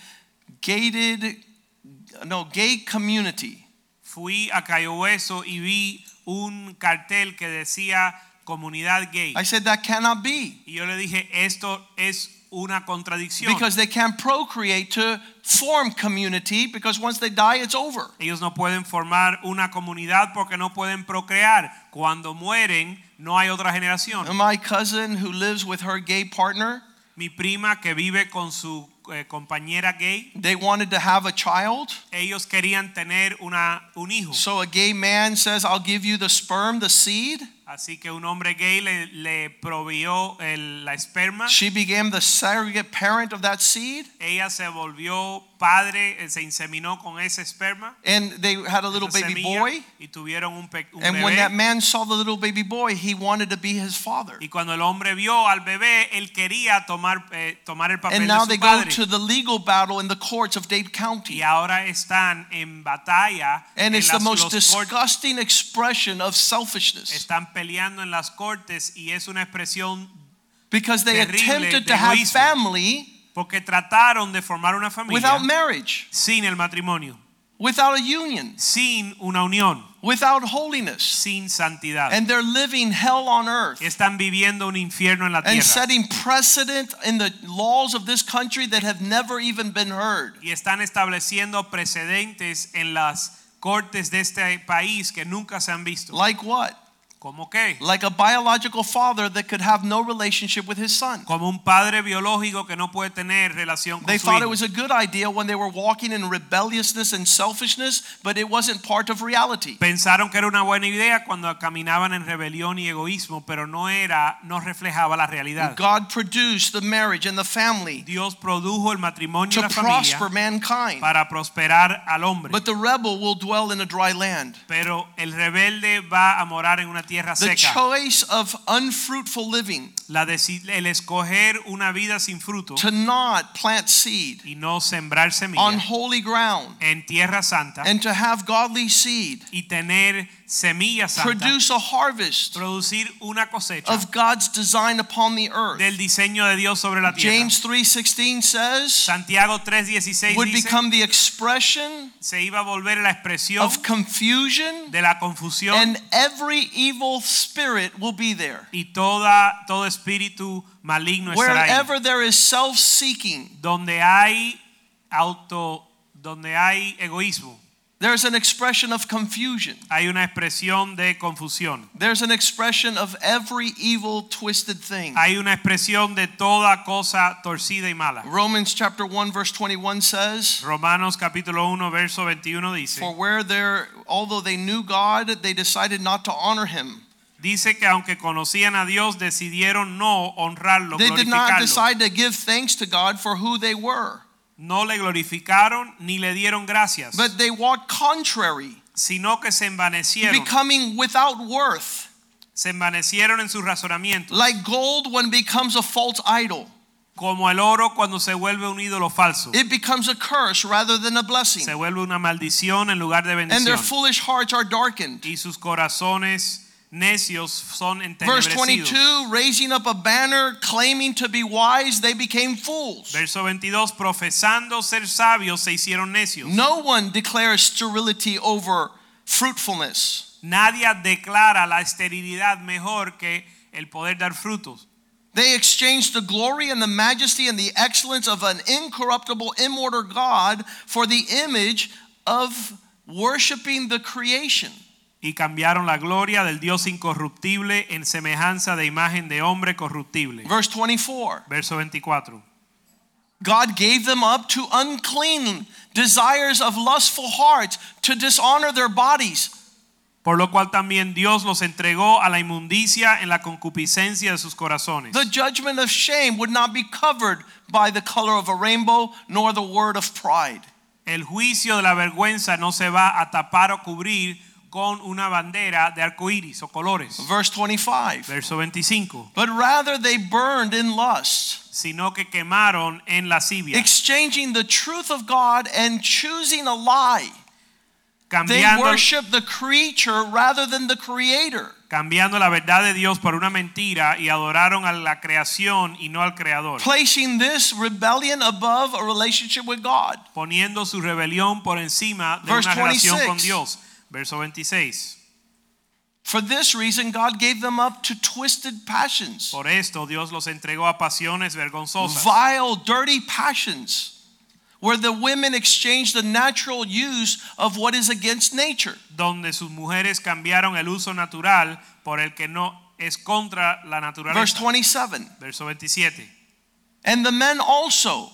S1: gated, no, gay community.
S2: Fui a Cayo Hueso y vi un cartel que decía comunidad gay.
S1: I said that cannot be
S2: Y yo le dije, esto es una contradicción.
S1: because they can't procreate to form community because once they die, it's over.
S2: Ellos no pueden formar una comunidad porque no pueden procrear. Cuando mueren, no hay otra generación.
S1: And my cousin who lives with her gay partner,
S2: Mi prima que vive con su eh, compañera gay,
S1: they wanted to have a child.
S2: ellos querían tener una, un hijo.
S1: So a gay man says, I'll give you the sperm, the seed.
S2: Así que un hombre gay le, le proveyó el- la esperma.
S1: She became the surrogate parent of that seed.
S2: Ella se volvió padre, eh, se inseminó con ese esperma.
S1: And they had a little baby boy.
S2: Y tuvieron un, un
S1: And
S2: bebé.
S1: when that man saw the little baby boy, he wanted to be his father.
S2: y cuando el hombre vio al bebé, él quería tomar, eh, tomar el papel
S1: And
S2: de
S1: now
S2: su
S1: they go to the legal battle in the courts of Dade County.
S2: y ahora están en batalla.
S1: And
S2: en
S1: it's the most disgusting expression of selfishness
S2: están peleando en las cortes y es una expresión
S1: because they attempted to have
S2: egoísmo.
S1: family
S2: porque trataron de formar una familia
S1: without marriage,
S2: sin el matrimonio,
S1: without a union,
S2: sin una unión,
S1: without holiness.
S2: sin santidad.
S1: And they're living hell on earth
S2: están viviendo un infierno en la
S1: and
S2: tierra
S1: setting precedent in the laws of this country that have never even been heard.
S2: y están estableciendo precedentes en las cortes de este país que nunca se han visto.
S1: Like what?
S2: ¿Cómo qué?
S1: Like a biological father that could have no relationship with his son.
S2: Como un padre biológico que no puede tener relación con
S1: They
S2: su
S1: thought it was a good idea when they were walking in rebelliousness and selfishness, but it wasn't part of reality.
S2: Pensaron que era una buena idea cuando caminaban en rebelión y egoísmo, pero no era, no reflejaba la realidad.
S1: God produced the marriage and the family
S2: Dios produjo el matrimonio y
S1: to
S2: la familia
S1: prosper mankind.
S2: para prosperar al hombre.
S1: But the rebel will dwell in a dry land.
S2: Pero el rebelde va a morar en una tierra
S1: The choice of unfruitful living,
S2: La el escoger una vida sin fruto
S1: to not plant seed
S2: y no sembrar
S1: on holy ground,
S2: en tierra santa
S1: and to have godly seed
S2: y tener semillas santas,
S1: produce a harvest
S2: producir una cosecha
S1: of God's design upon the earth.
S2: del diseño de Dios sobre la tierra.
S1: James 3:16 says
S2: Santiago 3:16
S1: would
S2: dice
S1: become the expression
S2: se iba a volver la expresión
S1: of confusion
S2: de la confusión
S1: and every evil spirit will be there.
S2: y toda todo espíritu maligno estará ahí.
S1: Wherever there is self-seeking,
S2: Donde hay auto donde hay egoísmo,
S1: there's an expression of confusion.
S2: hay una expresión de confusión.
S1: There's an expression of every evil, twisted thing.
S2: Hay una expresión de toda cosa torcida y mala.
S1: Romans chapter 1 verse 21 says,
S2: Romanos capítulo 1 verso 21 dice,
S1: For where there although they knew God, they decided not to honor him.
S2: Dice que aunque conocían a Dios decidieron no honrarlo,
S1: They did not decide to give thanks to God for who they were,
S2: No le glorificaron ni le dieron gracias,
S1: but they walked contrary,
S2: sino que se envanecieron,
S1: becoming without worth,
S2: se envanecieron en sus razonamientos,
S1: like gold when becomes a false idol.
S2: como el oro cuando se vuelve un ídolo falso.
S1: It becomes a curse rather than a blessing.
S2: Se vuelve una maldición en lugar de
S1: And their
S2: bendición.
S1: foolish hearts are darkened.
S2: Y sus corazones necios son
S1: Verse 22 raising up a banner claiming to be wise, they became fools.
S2: Verso 22, profesando ser sabios se hicieron necios.
S1: No one declares sterility over fruitfulness.
S2: Nadie declara la esterilidad mejor que el poder dar frutos.
S1: They exchanged the glory and the majesty and the excellence of an incorruptible, immortal God for the image of worshiping the creation.
S2: Y cambiaron la gloria del Dios incorruptible en semejanza de imagen de hombre corruptible.
S1: Verse 24
S2: Verso 24.
S1: God gave them up to unclean desires of lustful hearts to dishonor their bodies.
S2: Por lo cual también Dios los entregó a la inmundicia en la concupiscencia de sus corazones.
S1: The judgment of shame would not be covered by the color of a rainbow nor the word of pride.
S2: El juicio de la vergüenza no se va a tapar o cubrir con una bandera de arcoíris o colores.
S1: Verse 25
S2: Verso 25.
S1: But rather they burned in lust,
S2: Sino que quemaron en lascivia,
S1: exchanging the truth of God and choosing a lie. They worship the creature rather than the creator.
S2: cambiando la verdad de Dios por una mentira y adoraron a la creación y no al creador,
S1: Placing this rebellion above a relationship with God.
S2: poniendo su rebelión por encima de
S1: Verse
S2: una relación
S1: 26.
S2: con Dios. Verso 26.
S1: For this reason, God gave them up to twisted passions,
S2: Por esto Dios los entregó a pasiones vergonzosas,
S1: vile, dirty passions, where the women exchanged the natural use of what is against nature.
S2: donde sus mujeres cambiaron el uso natural por el que no es contra la naturaleza.
S1: Verse 27.
S2: Verso 27.
S1: And the men also,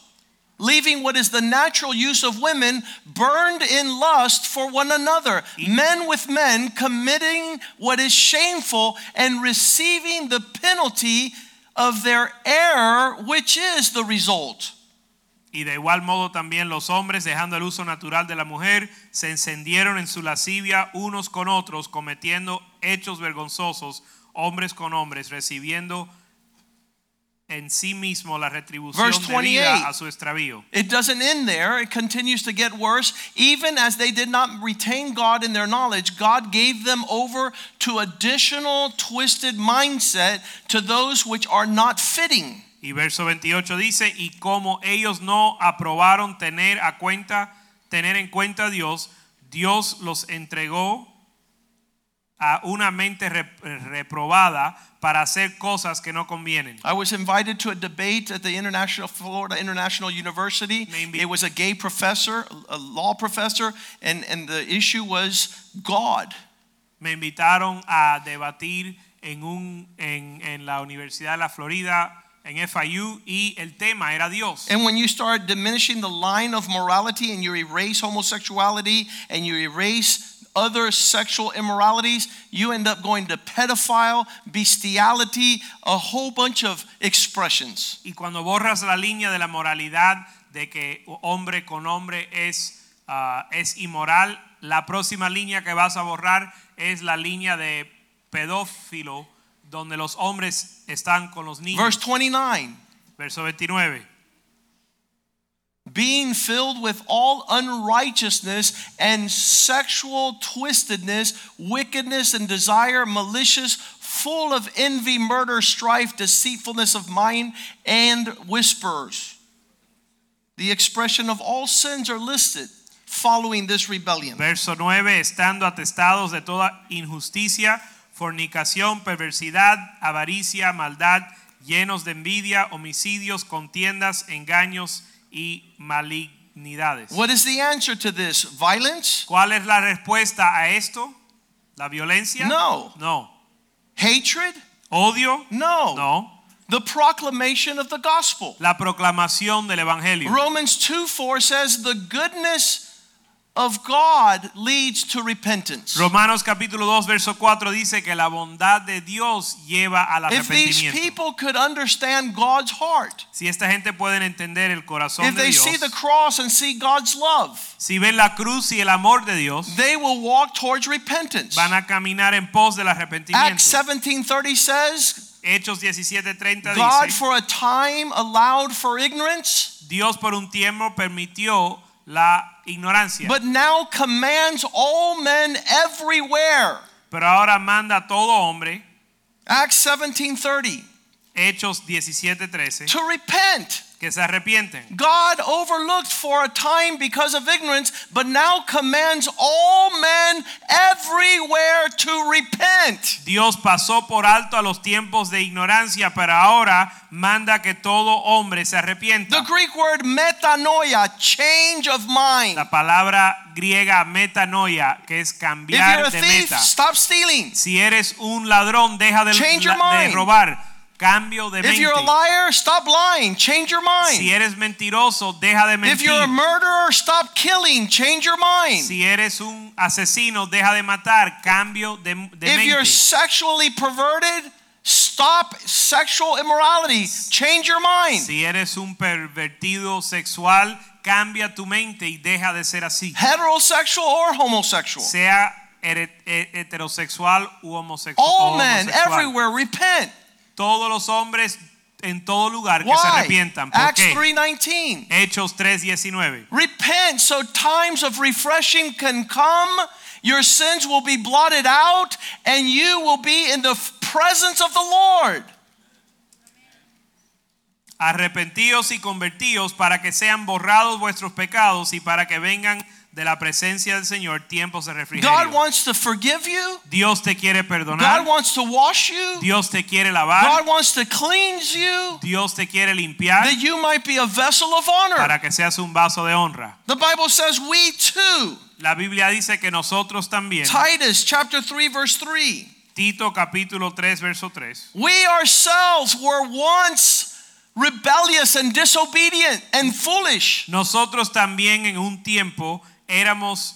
S1: leaving what is the natural use of women, burned in lust for one another, men with men committing what is shameful and receiving the penalty of their error, which is the result.
S2: Y de igual modo también los hombres, dejando el uso natural de la mujer, se encendieron en su lascivia unos con otros, cometiendo hechos vergonzosos, hombres con hombres, recibiendo en sí mismo la retribución
S1: Verse
S2: debida
S1: 28.
S2: a su extravío.
S1: It doesn't end there, it continues to get worse. Even as they did not retain God in their knowledge, God gave them over to additional twisted mindset to those which are not fitting.
S2: Y verso 28 dice, y como ellos no aprobaron tener a cuenta, tener en cuenta a Dios, Dios los entregó a una mente rep- reprobada para hacer cosas que no convienen.
S1: I was invited to a debate at the International Florida International University. It was a gay professor, a law professor, and, and the issue was God.
S2: Me invitaron a debatir en, un, en, en la Universidad de la Florida, en FIU, y el tema era Dios.
S1: And when you start diminishing the line of morality and you erase homosexuality and you erase other sexual immoralities, you end up going to pedophile, bestiality, a whole bunch of expressions.
S2: Y cuando borras la línea de la moralidad de que hombre con hombre es, ah, es inmoral, la próxima línea que vas a borrar es la línea de pedófilo, donde los hombres están con los niños.
S1: Verse 29.
S2: Verso 29.
S1: Being filled with all unrighteousness and sexual twistedness, wickedness and desire, malicious, full of envy, murder, strife, deceitfulness of mind, and whispers. The expression of all sins are listed following this rebellion.
S2: Verso 9, estando atestados de toda injusticia, fornicación, perversidad, avaricia, maldad, llenos de envidia, homicidios, contiendas, engaños y dignidades.
S1: What is the answer to this? Violence?
S2: ¿Cuál es la respuesta a esto? ¿La violencia?
S1: No.
S2: No.
S1: Hatred?
S2: ¿Odio?
S1: No.
S2: No.
S1: The proclamation of the gospel.
S2: La proclamación del evangelio.
S1: Romans 2 4 says, The goodness of God leads to repentance.
S2: Romanos capítulo 2 verso 4 dice que la bondad de Dios lleva al
S1: If these people could understand God's heart,
S2: Si esta gente puede entender el corazón
S1: if
S2: de
S1: they
S2: Dios,
S1: see the cross and see God's love,
S2: si ven la cruz y el amor de Dios,
S1: they will walk towards repentance.
S2: van a caminar en pos del arrepentimiento.
S1: Acts 17:30 says,
S2: Hechos 17:30
S1: God
S2: dice,
S1: for a time allowed for ignorance,
S2: Dios por un tiempo permitió la ignorancia,
S1: but now commands all men everywhere.
S2: pero ahora manda a todo hombre,
S1: Acts 17:30
S2: Hechos 17:13,
S1: to repent.
S2: Que se arrepienten.
S1: God overlooked for a time because of ignorance, but now commands all men everywhere to repent.
S2: Dios pasó por alto a los tiempos de ignorancia, pero ahora manda que todo hombre se arrepienta. The.
S1: Greek word metanoia, change of mind.
S2: La palabra griega metanoia, que es
S1: If you're
S2: cambiar
S1: a
S2: de
S1: thief,
S2: meta.
S1: stop stealing.
S2: Si eres un ladrón, deja de,
S1: Change your
S2: la- de
S1: mind.
S2: robar. Cambio de
S1: If you're a liar, stop lying. Change your mind.
S2: Si eres mentiroso, deja de
S1: If you're a murderer, stop killing. Change your mind.
S2: Si eres un asesino, deja de matar. Cambio de, de
S1: If you're
S2: mente.
S1: sexually perverted, stop sexual immorality. Change your mind.
S2: Si eres un pervertido sexual, cambia tu mente y deja de ser así.
S1: Heterosexual or homosexual.
S2: Sea heterosexual u homosexual.
S1: All men
S2: homosexual.
S1: everywhere repent.
S2: Todos los hombres en todo lugar que se
S1: Why?
S2: arrepientan. ¿Por
S1: Acts
S2: qué?
S1: 3:19.
S2: Hechos 3:19.
S1: Repent so times of refreshing can come. Your sins will be blotted out and you will be in the presence of the Lord.
S2: Arrepentíos y convertíos para que sean borrados vuestros pecados y para que vengan de la presencia del Señor tiempos de
S1: God wants to forgive you.
S2: Dios te quiere perdonar.
S1: God wants to wash you.
S2: Dios te quiere lavar.
S1: God wants to cleanse you
S2: Dios te quiere limpiar
S1: that you might be a vessel of honor.
S2: para que seas un vaso de honra.
S1: The Bible says we too.
S2: La Biblia dice que nosotros también,
S1: Titus chapter 3 verse 3.
S2: Tito capítulo 3 verso 3,
S1: We ourselves were once rebellious and disobedient and foolish.
S2: nosotros también en un tiempo éramos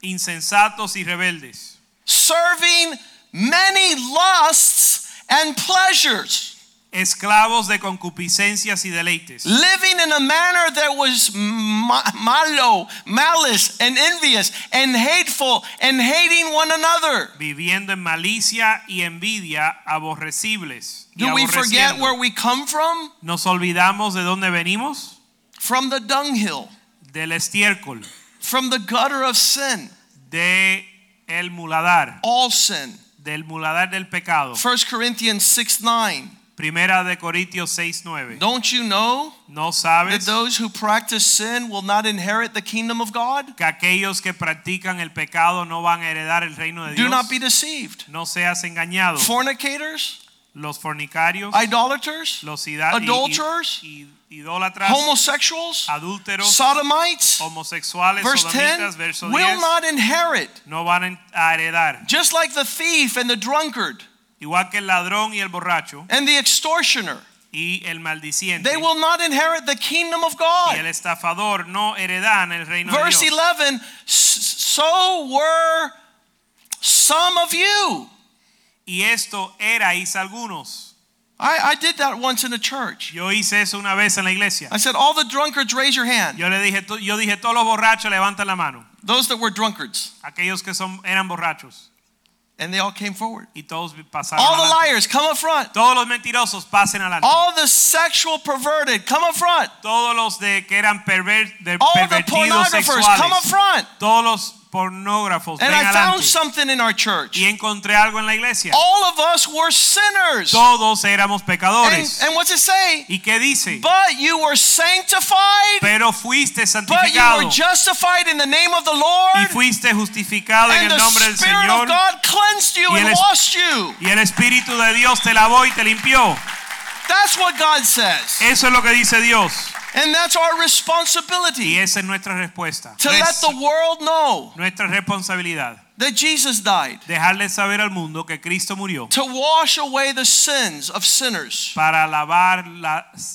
S2: insensatos y rebeldes,
S1: serving many lusts and pleasures,
S2: esclavos de concupiscencias y deleites,
S1: living in a manner that was ma- malo, malice, and envious, and hateful, and hating one another.
S2: viviendo en malicia y envidia, aborrecibles.
S1: Do we forget where we come from?
S2: Nos olvidamos de dónde venimos,
S1: From the dunghill,
S2: del estiércol,
S1: from the gutter of sin,
S2: de el muladar,
S1: all sin.
S2: del muladar del pecado.
S1: 1 Corinthians 6 9.
S2: Primera de Corintios 6:9.
S1: Don't you know
S2: ¿No
S1: that
S2: sabes
S1: those who practice sin will not inherit the kingdom of God?
S2: que aquellos que practican el pecado no van a heredar el reino de Dios.
S1: Do not be deceived.
S2: No seas engañado.
S1: Fornicators,
S2: Los fornicarios,
S1: idolaters,
S2: los ida- i- i-
S1: adulterers,
S2: i- idólatras,
S1: homosexuals,
S2: adúlteros,
S1: sodomites,
S2: homosexuales,
S1: verse 10,
S2: sodomitas, verso
S1: will not inherit.
S2: no van a heredar.
S1: Just like the thief and the drunkard
S2: Igual que el ladrón y el borracho
S1: and the extortioner,
S2: y el maldiciente
S1: they will not inherit the kingdom of
S2: y el
S1: God.
S2: estafador no heredan el reino de
S1: Verse
S2: Dios.
S1: 11, so were some of you.
S2: Y esto erais algunos.
S1: I, I did that once in a church.
S2: Yo hice eso una vez en la iglesia.
S1: I said, all the drunkards, raise your hand.
S2: Yo le dije, yo dije, todos los borrachos levantan la mano.
S1: Those that were drunkards.
S2: Aquellos que son, eran borrachos.
S1: And they all came forward.
S2: Y todos pasaron
S1: All the liars, come up front.
S2: Todos los mentirosos pasen adelante.
S1: All the sexual perverted, come up front.
S2: Todos los de que eran perver, de
S1: All the
S2: pervertidos
S1: pornographers, come up front.
S2: Todos los pornógrafos
S1: And I found something in our church.
S2: Y encontré algo en la iglesia.
S1: All of us were sinners.
S2: Todos éramos pecadores.
S1: and what's it say?
S2: ¿Y qué dice?
S1: But you were sanctified,
S2: Pero fuiste santificado.
S1: but you were justified in the name of the Lord.
S2: y fuiste justificado en
S1: and
S2: el
S1: the
S2: nombre del
S1: Spirit
S2: Señor
S1: of God cleansed you and washed you.
S2: y el Espíritu de Dios te lavó y te limpió.
S1: That's what God says.
S2: Eso es lo que dice Dios.
S1: And that's our
S2: Y
S1: responsibility
S2: esa es nuestra respuesta.
S1: to let the world know
S2: Nuestra responsabilidad.
S1: that Jesus died
S2: Dejarle saber al mundo que Cristo murió
S1: to wash away the sins of sinners.
S2: para lavar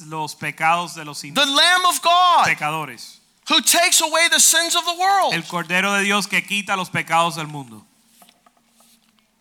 S2: los pecados de los
S1: The Lamb of God
S2: pecadores.
S1: who takes away the sins of the world.
S2: El Cordero de Dios que quita los pecados del mundo.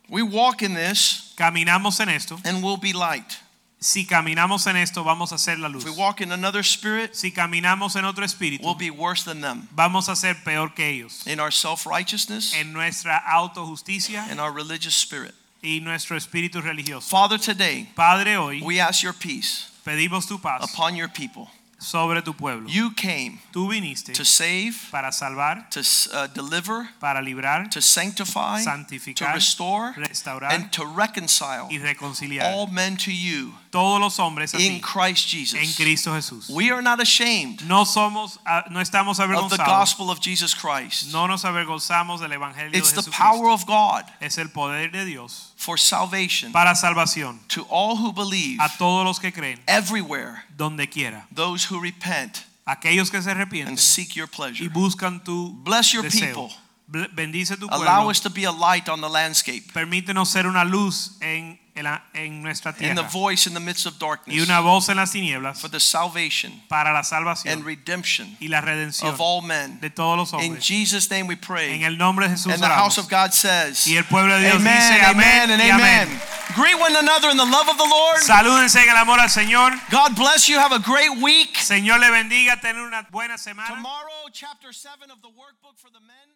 S1: We walk in this
S2: Caminamos en esto.
S1: and we'll be light.
S2: Si caminamos en esto, vamos a ser la luz.
S1: If we walk in another spirit,
S2: Si caminamos en otro espíritu,
S1: we'll be worse than them.
S2: vamos a ser peor que ellos.
S1: In our self-righteousness
S2: En nuestra autojusticia
S1: in our religious spirit.
S2: y nuestro espíritu religioso.
S1: Father, today
S2: Padre, hoy
S1: we ask your peace
S2: pedimos tu paz
S1: upon your people.
S2: Sobre tu pueblo.
S1: You came
S2: Tú viniste
S1: to save,
S2: para salvar,
S1: to uh, deliver,
S2: para librar,
S1: to sanctify, to
S2: santificar,
S1: restore,
S2: restaurar
S1: and to reconcile
S2: y reconciliar
S1: all men to you
S2: todos los hombres a
S1: in
S2: ti,
S1: Christ
S2: en
S1: Jesus.
S2: Cristo Jesús.
S1: We are not ashamed
S2: No somos, ah, no estamos
S1: of the
S2: avergonzados.
S1: gospel of Jesus Christ.
S2: No nos avergonzamos del evangelio de
S1: It's the
S2: Jesucristo.
S1: power of God
S2: Es el poder de Dios
S1: for salvation
S2: para salvación
S1: to all who believe
S2: a todos los que creen,
S1: everywhere,
S2: donde quiera.
S1: those who repent
S2: Aquellos que se
S1: and seek your pleasure y
S2: buscan tu
S1: Bless your
S2: deseo.
S1: people.
S2: Bendice tu pueblo.
S1: Allow us to be a light on the landscape
S2: Permítenos ser una luz en, en, la- en nuestra
S1: and the voice in the midst of
S2: y
S1: darkness
S2: una voz en las tinieblas
S1: for the salvation
S2: para la
S1: and redemption
S2: y la redención
S1: of all men.
S2: de todos los
S1: In
S2: hombres.
S1: Jesus' name we
S2: En
S1: pray.
S2: el nombre de Jesús
S1: And the house
S2: oramos.
S1: of God says,
S2: Y el pueblo de Dios
S1: Amen,
S2: dice
S1: amen,
S2: amén
S1: and
S2: y
S1: amen.
S2: amén.
S1: Greet one another in the love of the Lord.
S2: Salúdense en el amor al Señor.
S1: God bless you. Have a great week.
S2: Señor le bendiga, tener una buena semana.
S1: Tomorrow, chapter 7 of the workbook for the men at 8 o'clock.